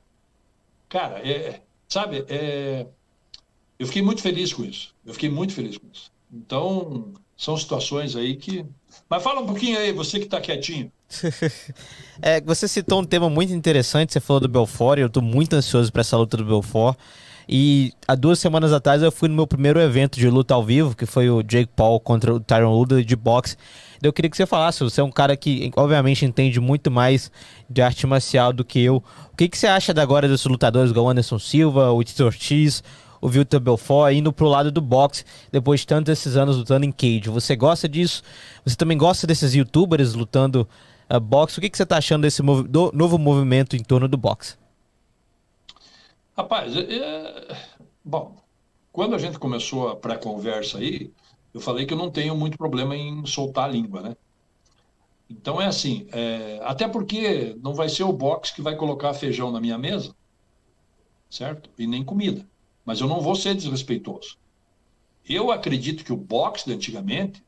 Cara, é, sabe, é, eu fiquei muito feliz com isso. Eu fiquei muito feliz com isso. Então, são situações aí que. Mas fala um pouquinho aí, você que está quietinho. é, você citou um tema muito interessante, você falou do Belfort, eu estou muito ansioso para essa luta do Belfort. E há duas semanas atrás eu fui no meu primeiro evento de luta ao vivo, que foi o Jake Paul contra o Tyron Woodley de boxe. Eu queria que você falasse, você é um cara que obviamente entende muito mais de arte marcial do que eu. O que, que você acha agora desses lutadores igual Anderson Silva, o Tito Ortiz, o Vitor Belfort indo pro lado do boxe depois de tantos esses anos lutando em cage. Você gosta disso? Você também gosta desses youtubers lutando uh, boxe? O que, que você está achando desse do, novo movimento em torno do boxe? Rapaz, é, é... bom, quando a gente começou a pré-conversa aí, eu falei que eu não tenho muito problema em soltar a língua, né? Então é assim, é... até porque não vai ser o boxe que vai colocar feijão na minha mesa, certo? E nem comida. Mas eu não vou ser desrespeitoso. Eu acredito que o boxe de antigamente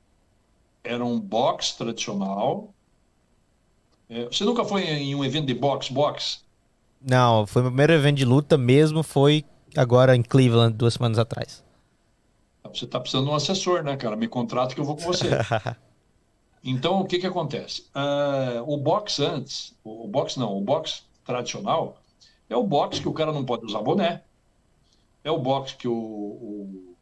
era um boxe tradicional. É, você nunca foi em um evento de boxe, boxe? Não, foi o primeiro evento de luta mesmo, foi agora em Cleveland, duas semanas atrás. Você está precisando de um assessor, né, cara? Me contrata que eu vou com você. então, o que que acontece? Uh, o boxe antes, o boxe não, o boxe tradicional é o boxe que o cara não pode usar boné, é o boxe que o, o,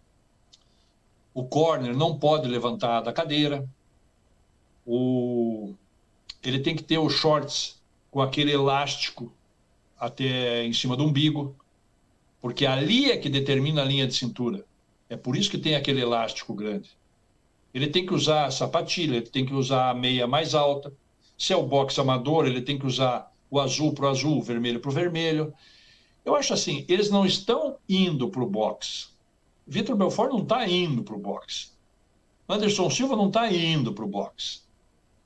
o corner não pode levantar da cadeira. O, ele tem que ter os shorts com aquele elástico até em cima do umbigo, porque ali é que determina a linha de cintura. É por isso que tem aquele elástico grande. Ele tem que usar sapatilha, ele tem que usar a meia mais alta. Se é o boxe amador, ele tem que usar o azul para o azul, o vermelho para o vermelho. Eu acho assim, eles não estão indo para o boxe. Vitor Belfort não está indo para o boxe. Anderson Silva não está indo para o boxe.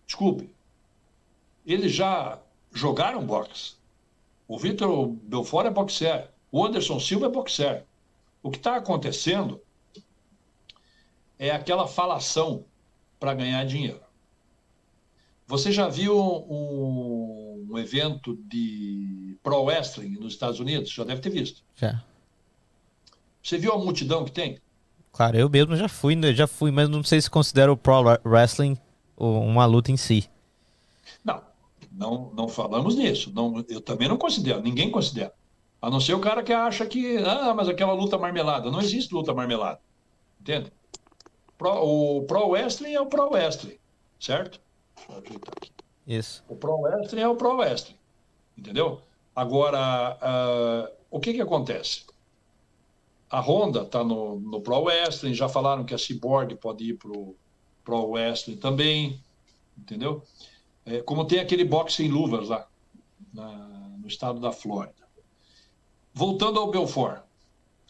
Desculpe. Eles já jogaram boxe. O Vitor Belfort é boxer. O Anderson Silva é boxer. O que está acontecendo é aquela falação para ganhar dinheiro. Você já viu um, um evento de pro wrestling nos Estados Unidos? Já deve ter visto. Já. Você viu a multidão que tem? Claro, eu mesmo já fui, né? já fui, mas não sei se considera o pro wrestling uma luta em si. Não, não, não falamos nisso. Não, eu também não considero, ninguém considera. A não ser o cara que acha que, ah, mas aquela luta marmelada. Não existe luta marmelada. Entende? Pro, o pro wrestling é o pro wrestling, certo? Isso. O pro wrestling é o pro wrestling. Entendeu? Agora, uh, o que que acontece? A Honda está no, no Pro Wrestling, já falaram que a Cyborg pode ir para o Pro Wrestling também, entendeu? É, como tem aquele boxe em luvas lá, na, no estado da Flórida. Voltando ao Belfort,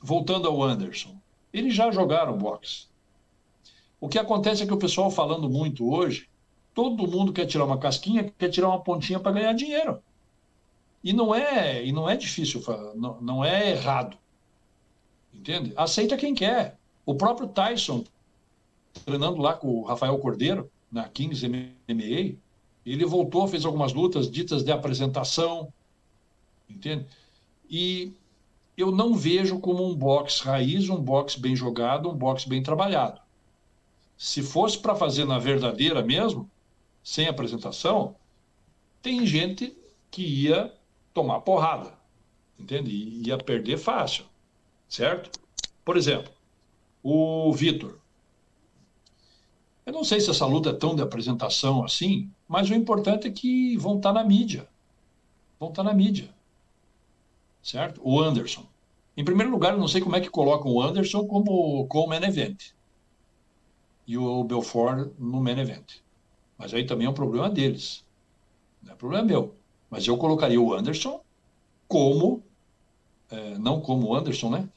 voltando ao Anderson, eles já jogaram boxe. O que acontece é que o pessoal falando muito hoje, todo mundo quer tirar uma casquinha, quer tirar uma pontinha para ganhar dinheiro. E não é, e não é difícil, não, não é errado. Entende? Aceita quem quer. O próprio Tyson, treinando lá com o Rafael Cordeiro, na Kings MMA, Ele voltou, fez algumas lutas ditas de apresentação, entende? E eu não vejo como um boxe raiz, um boxe bem jogado, um boxe bem trabalhado. Se fosse para fazer na verdadeira mesmo, sem apresentação, tem gente que ia tomar porrada, entende? E ia perder fácil, certo? Por exemplo, o Vitor. Eu não sei se essa luta é tão de apresentação assim, mas o importante é que vão estar na mídia. Vão estar na mídia. Certo? O Anderson. Em primeiro lugar, eu não sei como é que colocam o Anderson como, como main event. E o Belfort no main event. Mas aí também é um problema deles. Não é problema meu. Mas eu colocaria o Anderson como, é, não como o Anderson, né?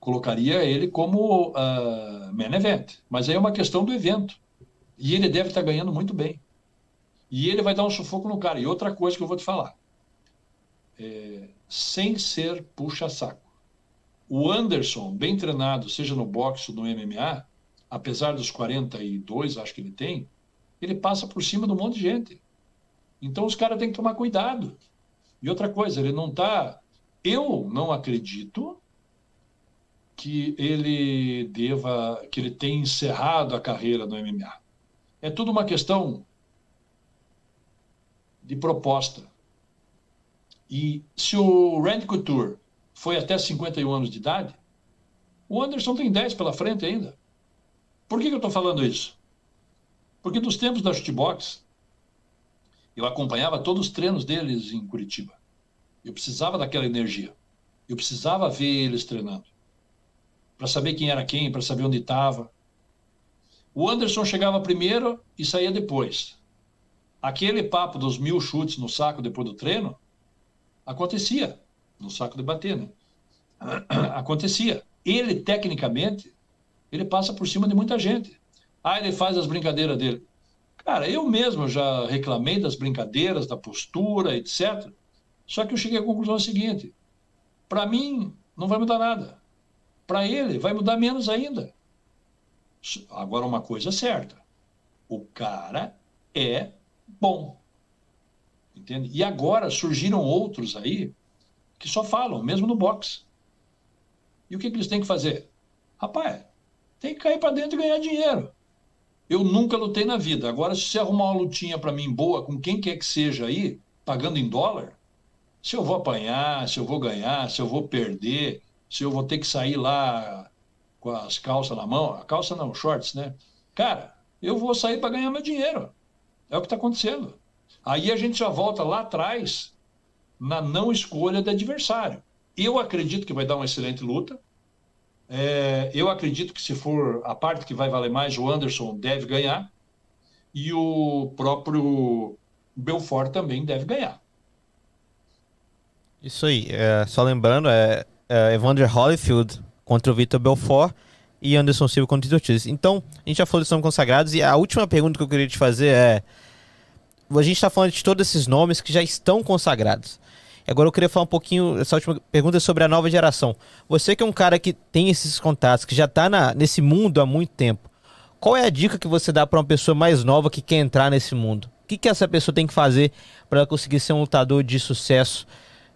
Colocaria ele como uh, main event. Mas aí é uma questão do evento. E ele deve estar ganhando muito bem. E ele vai dar um sufoco no cara. E outra coisa que eu vou te falar. É, sem ser puxa-saco. O Anderson, bem treinado, seja no boxe ou no MMA, apesar dos 42, acho que ele tem, ele passa por cima de um monte de gente. Então os caras têm que tomar cuidado. E outra coisa, ele não está. Eu não acredito que ele deva, que ele tenha encerrado a carreira no MMA. É tudo uma questão de proposta. E se o Randy Couture foi até 51 anos de idade, o Anderson tem 10 pela frente ainda. Por que, que eu estou falando isso? Porque dos tempos da shootbox, eu acompanhava todos os treinos deles em Curitiba. Eu precisava daquela energia. Eu precisava ver eles treinando. Para saber quem era quem, para saber onde estava. O Anderson chegava primeiro e saía depois. Aquele papo dos mil chutes no saco depois do treino acontecia. No saco de bater, né? Acontecia. Ele, tecnicamente, ele passa por cima de muita gente. Ah, ele faz as brincadeiras dele. Cara, eu mesmo já reclamei das brincadeiras, da postura, etc. Só que eu cheguei à conclusão seguinte: para mim, não vai mudar nada. Para ele, vai mudar menos ainda. Agora, uma coisa é certa: o cara é bom. Entende? E agora surgiram outros aí que só falam, mesmo no boxe. E o que, que eles têm que fazer? Rapaz, tem que cair para dentro e ganhar dinheiro. Eu nunca lutei na vida. Agora, se você arrumar uma lutinha para mim boa, com quem quer que seja aí, pagando em dólar, se eu vou apanhar, se eu vou ganhar, se eu vou perder, se eu vou ter que sair lá com as calças na mão, a calça não, shorts, né? Cara, eu vou sair para ganhar meu dinheiro. É o que está acontecendo. Aí a gente já volta lá atrás na não escolha do adversário. Eu acredito que vai dar uma excelente luta. É, eu acredito que se for a parte que vai valer mais, o Anderson deve ganhar e o próprio Belfort também deve ganhar. Isso aí. É, só lembrando, é, é Evander Holyfield contra o Vitor Belfort e Anderson Silva contra o Ortiz. Então, a gente já falou de são consagrados e a última pergunta que eu queria te fazer é a gente está falando de todos esses nomes que já estão consagrados. Agora eu queria falar um pouquinho, essa última pergunta é sobre a nova geração. Você que é um cara que tem esses contatos, que já está nesse mundo há muito tempo, qual é a dica que você dá para uma pessoa mais nova que quer entrar nesse mundo? O que, que essa pessoa tem que fazer para conseguir ser um lutador de sucesso,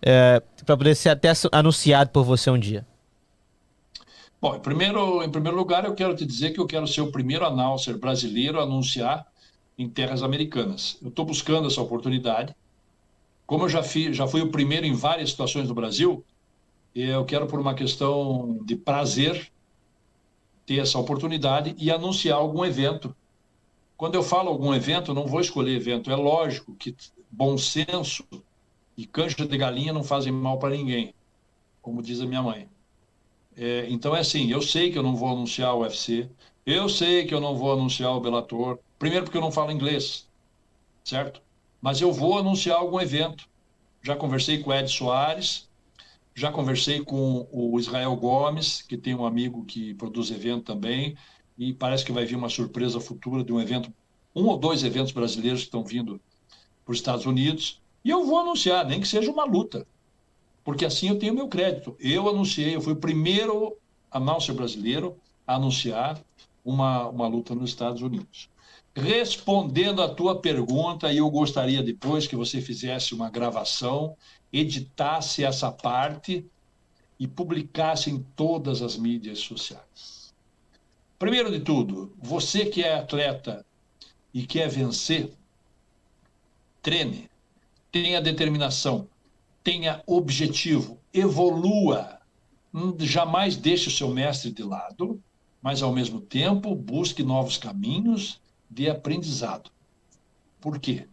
é, para poder ser até anunciado por você um dia? Bom, em primeiro, em primeiro lugar, eu quero te dizer que eu quero ser o primeiro announcer brasileiro a anunciar em terras americanas. Eu estou buscando essa oportunidade. Como eu já, fi, já fui o primeiro em várias situações no Brasil, eu quero, por uma questão de prazer, ter essa oportunidade e anunciar algum evento. Quando eu falo algum evento, não vou escolher evento. É lógico que bom senso e canja de galinha não fazem mal para ninguém, como diz a minha mãe. É, então é assim, eu sei que eu não vou anunciar o UFC, eu sei que eu não vou anunciar o Bellator, primeiro porque eu não falo inglês, certo? mas eu vou anunciar algum evento. Já conversei com o Ed Soares, já conversei com o Israel Gomes, que tem um amigo que produz evento também, e parece que vai vir uma surpresa futura de um evento, um ou dois eventos brasileiros que estão vindo para os Estados Unidos, e eu vou anunciar, nem que seja uma luta, porque assim eu tenho meu crédito. Eu anunciei, eu fui o primeiro anúncio brasileiro a anunciar uma, uma luta nos Estados Unidos. respondendo a tua pergunta, eu gostaria depois que você fizesse uma gravação, editasse essa parte e publicasse em todas as mídias sociais. Primeiro de tudo, você que é atleta e quer vencer, treine, tenha determinação, tenha objetivo, evolua. Jamais deixe o seu mestre de lado, mas ao mesmo tempo busque novos caminhos de aprendizado. Por quê?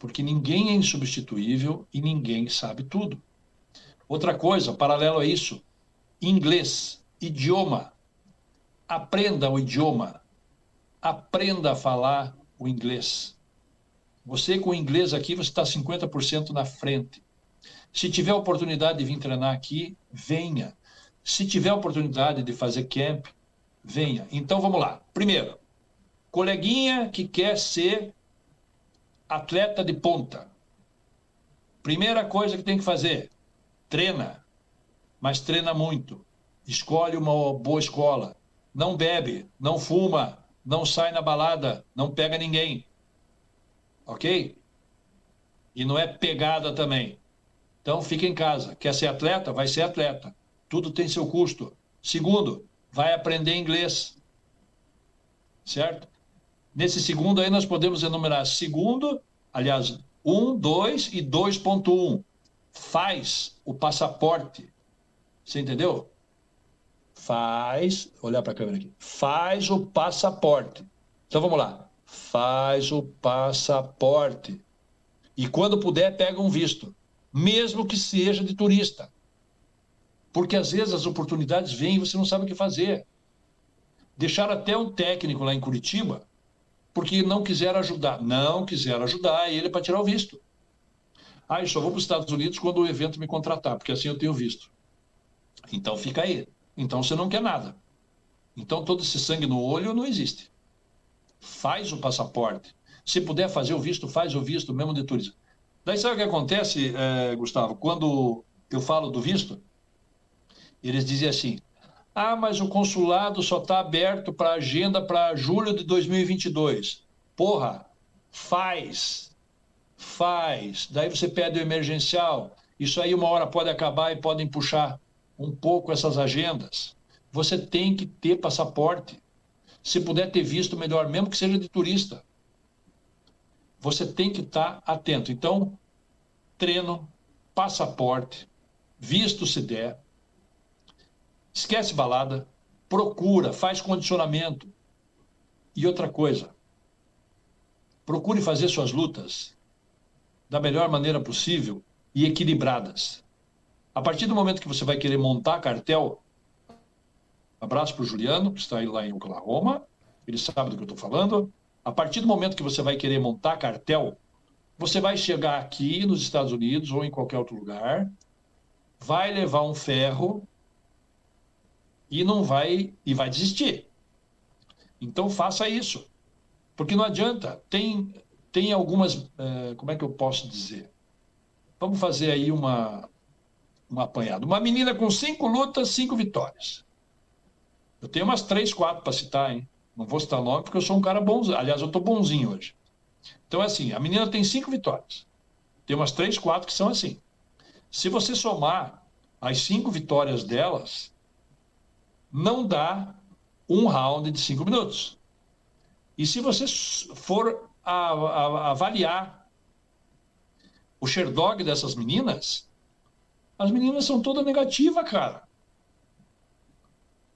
Porque ninguém é insubstituível e ninguém sabe tudo. Outra coisa, paralelo a isso, inglês, idioma. Aprenda o idioma. Aprenda a falar o inglês. Você com o inglês aqui, você está 50% na frente. Se tiver oportunidade de vir treinar aqui, venha. Se tiver oportunidade de fazer camp, venha. Então vamos lá. Primeiro, coleguinha que quer ser atleta de ponta. Primeira coisa que tem que fazer: treina, mas treina muito. Escolhe uma boa escola. Não bebe, não fuma, não sai na balada, não pega ninguém. Ok? E não é pegada também. Então fica em casa. Quer ser atleta? Vai ser atleta. Tudo tem seu custo. Segundo, vai aprender inglês. Certo? Nesse segundo aí nós podemos enumerar segundo, aliás, 1, 2 e 2.1. Faz o passaporte. Você entendeu? Faz, olhar para a câmera aqui. Faz o passaporte. Então vamos lá. Faz o passaporte. E quando puder, pega um visto, mesmo que seja de turista. Porque às vezes as oportunidades vêm e você não sabe o que fazer. Deixaram até um técnico lá em Curitiba porque não quiseram ajudar. Não quiseram ajudar ele para tirar o visto. Ah, eu só vou para os Estados Unidos quando o evento me contratar, porque assim eu tenho visto. Então fica aí. Então você não quer nada. Então todo esse sangue no olho não existe. Faz o passaporte. Se puder fazer o visto, faz o visto mesmo de turismo. Daí sabe o que acontece, é, Gustavo? Quando eu falo do visto, eles dizem assim: ah, mas o consulado só está aberto para agenda para julho de 2022. Porra, faz. Faz. Daí você pede o emergencial. Isso aí uma hora pode acabar e podem puxar um pouco essas agendas. Você tem que ter passaporte. Se puder ter visto, melhor, mesmo que seja de turista. Você tem que estar tá atento. Então, treino, passaporte, visto se der, Esquece balada, procura, faz condicionamento. E outra coisa, procure fazer suas lutas da melhor maneira possível e equilibradas. A partir do momento que você vai querer montar cartel, abraço para o Juliano, que está aí lá em Oklahoma, ele sabe do que eu estou falando. A partir do momento que você vai querer montar cartel, você vai chegar aqui nos Estados Unidos ou em qualquer outro lugar, vai levar um ferro e não vai e vai desistir. Então faça isso, porque não adianta. Tem tem algumas, é, como é que eu posso dizer? Vamos fazer aí uma um apanhado. Uma menina com cinco lutas, cinco vitórias. Eu tenho umas três, quatro para citar, hein? Não vou citar nome porque eu sou um cara bonzinho. Aliás, eu estou bonzinho hoje. Então é assim: a menina tem cinco vitórias. Tem umas três, quatro que são assim. Se você somar as cinco vitórias delas, não dá um round de cinco minutos. E se você for avaliar o Sherdog dessas meninas, as meninas são todas negativas, cara.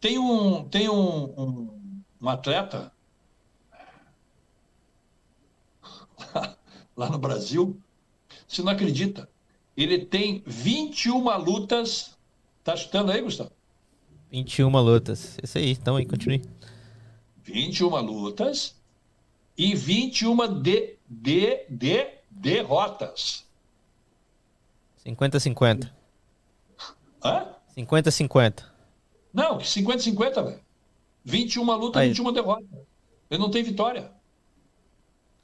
Tem um, tem um, um, um atleta lá no Brasil, você não acredita, ele tem 21 lutas. Tá chutando aí, Gustavo? 21 lutas. Isso aí, então aí, continue. 21 lutas e 21 de, de, de derrotas. 50-50. Hã? 50-50. Não, 50-50, velho. 21 lutas, e 21 derrotas. Ele não tem vitória.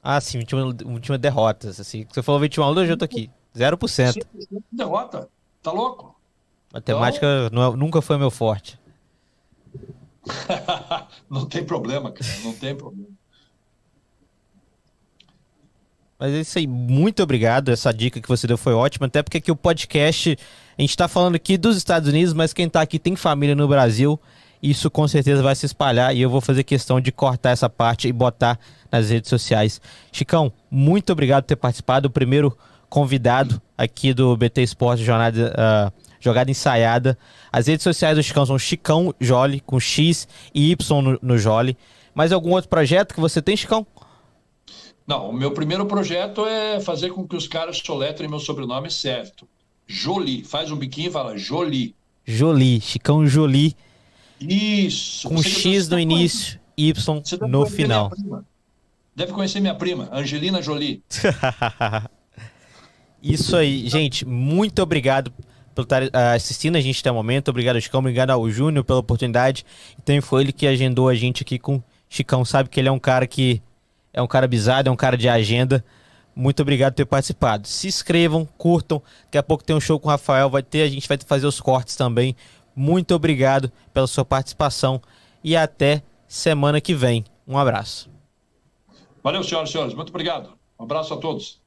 Ah, sim, 21, 21 derrotas. Assim. Você falou 21 lutas, eu já tô aqui. 0%. Derrota. Tá louco? Matemática então... é, nunca foi meu forte. não tem problema, cara, não tem problema. Mas é isso aí, muito obrigado. Essa dica que você deu foi ótima, até porque aqui o podcast, a gente está falando aqui dos Estados Unidos, mas quem está aqui tem família no Brasil. Isso com certeza vai se espalhar e eu vou fazer questão de cortar essa parte e botar nas redes sociais. Chicão, muito obrigado por ter participado. O primeiro convidado aqui do BT Esporte Jornada, uh, Jogada Ensaiada. As redes sociais do Chicão são Chicão Jolly, com X e Y no, no Jolly. Mais algum outro projeto que você tem, Chicão? Não, o meu primeiro projeto é fazer com que os caras soletrem meu sobrenome certo. Jolie. Faz um biquinho e fala Jolie. Jolie, Chicão Jolie. Isso. Com X no início, Y no final. Deve conhecer minha prima, Angelina Jolie. Isso aí, gente. Muito obrigado por estar ah, assistindo a gente até o momento. Obrigado, Chicão. Obrigado ao Júnior pela oportunidade. Então foi ele que agendou a gente aqui com Chicão. Sabe que ele é um cara que é um cara bizarro, é um cara de agenda. Muito obrigado por ter participado. Se inscrevam, curtam. Daqui a pouco tem um show com o Rafael. Vai ter, a gente vai fazer os cortes também. Muito obrigado pela sua participação e até semana que vem. Um abraço. Valeu, senhoras e senhores. Muito obrigado. Um abraço a todos.